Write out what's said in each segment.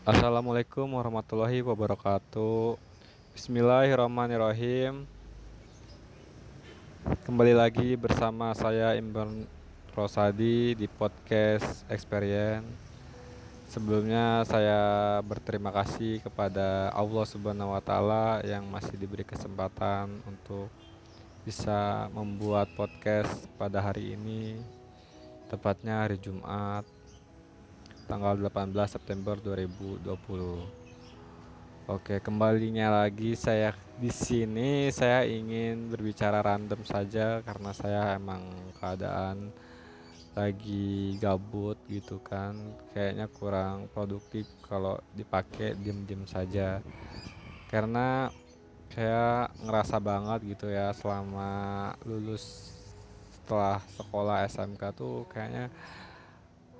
Assalamualaikum warahmatullahi wabarakatuh. Bismillahirrahmanirrahim. Kembali lagi bersama saya Imran Rosadi di podcast Experience. Sebelumnya saya berterima kasih kepada Allah Subhanahu wa taala yang masih diberi kesempatan untuk bisa membuat podcast pada hari ini tepatnya hari Jumat tanggal 18 September 2020. Oke, kembalinya lagi saya di sini. Saya ingin berbicara random saja karena saya emang keadaan lagi gabut gitu kan. Kayaknya kurang produktif kalau dipakai diem-diem saja. Karena saya ngerasa banget gitu ya selama lulus setelah sekolah SMK tuh kayaknya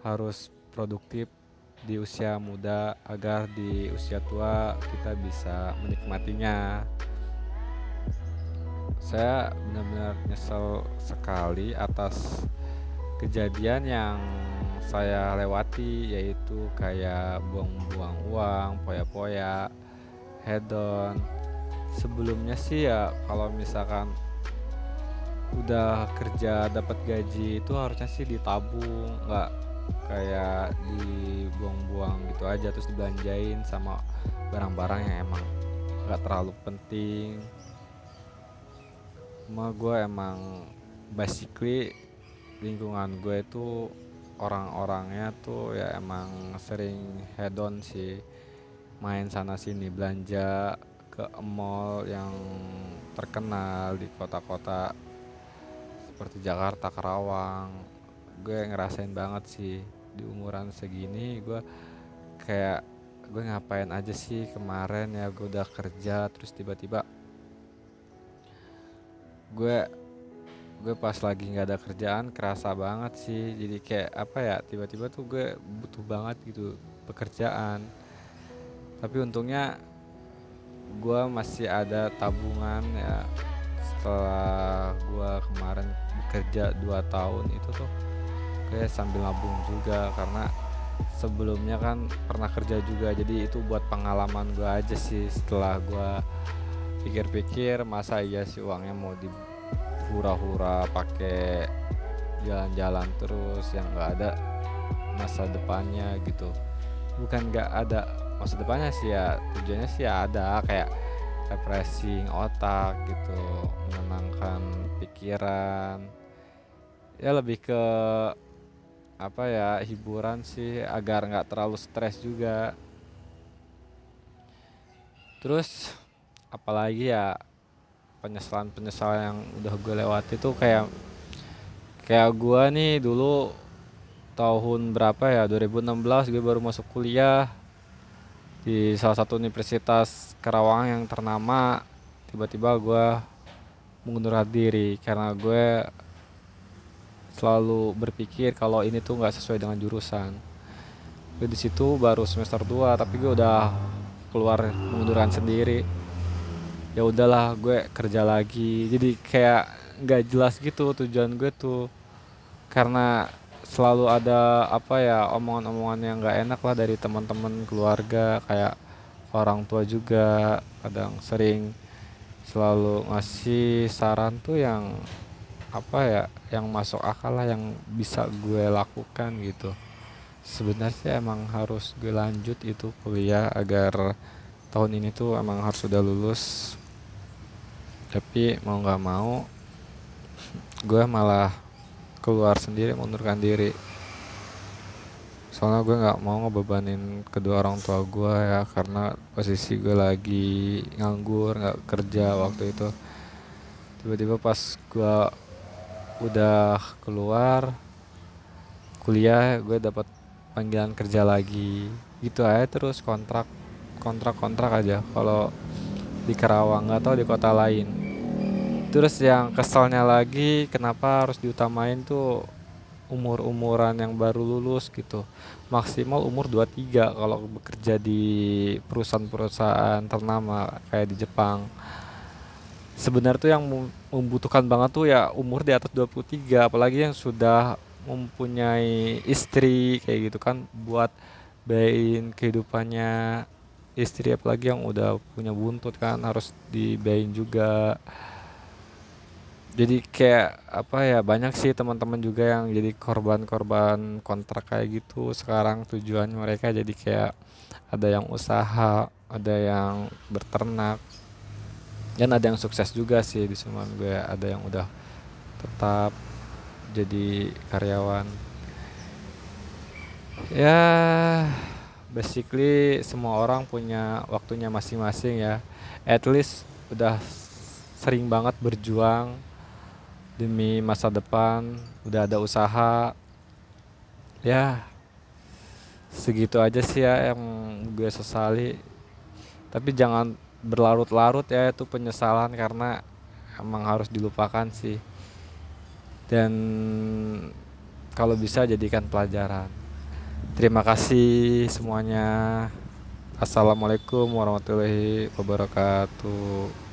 harus produktif di usia muda agar di usia tua kita bisa menikmatinya saya benar-benar nyesel sekali atas kejadian yang saya lewati yaitu kayak buang-buang uang, poya-poya, hedon. Sebelumnya sih ya kalau misalkan udah kerja dapat gaji itu harusnya sih ditabung, nggak kayak dibuang-buang gitu aja terus dibelanjain sama barang-barang yang emang nggak terlalu penting. Cuma gue emang basically lingkungan gue itu orang-orangnya tuh ya emang sering hedon sih main sana sini belanja ke mall yang terkenal di kota-kota seperti Jakarta, Karawang. Gue ngerasain banget sih di umuran segini. Gue kayak gue ngapain aja sih kemarin ya gue udah kerja terus tiba-tiba gue gue pas lagi nggak ada kerjaan kerasa banget sih. Jadi kayak apa ya tiba-tiba tuh gue butuh banget gitu pekerjaan. Tapi untungnya gue masih ada tabungan ya. Setelah gue kemarin bekerja 2 tahun itu tuh gue sambil nabung juga karena sebelumnya kan pernah kerja juga. Jadi itu buat pengalaman gue aja sih setelah gue pikir-pikir masa iya sih uangnya mau di hura-hura pakai jalan-jalan terus yang nggak ada masa depannya gitu. Bukan nggak ada masa depannya sih ya tujuannya sih ya ada kayak refreshing otak gitu menenangkan pikiran. Ya lebih ke apa ya hiburan sih agar nggak terlalu stres juga. Terus apalagi ya penyesalan-penyesalan yang udah gue lewati tuh kayak kayak gue nih dulu tahun berapa ya 2016 gue baru masuk kuliah di salah satu universitas Karawang yang ternama tiba-tiba gue mengundurkan diri karena gue selalu berpikir kalau ini tuh nggak sesuai dengan jurusan. Gue di situ baru semester 2 tapi gue udah keluar mengundurkan sendiri. Ya udahlah gue kerja lagi. Jadi kayak nggak jelas gitu tujuan gue tuh. Karena selalu ada apa ya omongan-omongan yang nggak enak lah dari teman-teman keluarga kayak orang tua juga. Kadang sering selalu ngasih saran tuh yang apa ya yang masuk akal lah yang bisa gue lakukan gitu. Sebenarnya emang harus gue lanjut itu kuliah agar tahun ini tuh emang harus sudah lulus. Tapi mau nggak mau gue malah keluar sendiri mundurkan diri. Soalnya gue nggak mau ngebebanin kedua orang tua gue ya karena posisi gue lagi nganggur nggak kerja waktu itu. Tiba-tiba pas gue udah keluar kuliah gue dapat panggilan kerja lagi. Gitu aja terus kontrak kontrak kontrak aja. Kalau di Karawang tahu di kota lain. Terus yang kesalnya lagi kenapa harus diutamain tuh umur-umuran yang baru lulus gitu. Maksimal umur 23 kalau bekerja di perusahaan-perusahaan ternama kayak di Jepang sebenarnya tuh yang membutuhkan banget tuh ya umur di atas 23 apalagi yang sudah mempunyai istri kayak gitu kan buat bayain kehidupannya istri apalagi yang udah punya buntut kan harus dibayain juga. Jadi kayak apa ya banyak sih teman-teman juga yang jadi korban-korban kontrak kayak gitu. Sekarang tujuan mereka jadi kayak ada yang usaha ada yang berternak dan ada yang sukses juga sih di semua gue ada yang udah tetap jadi karyawan. Ya basically semua orang punya waktunya masing-masing ya. At least udah sering banget berjuang demi masa depan udah ada usaha. Ya segitu aja sih ya yang gue sesali. Tapi jangan berlarut-larut ya itu penyesalan karena emang harus dilupakan sih. Dan kalau bisa jadikan pelajaran. Terima kasih semuanya. Assalamualaikum warahmatullahi wabarakatuh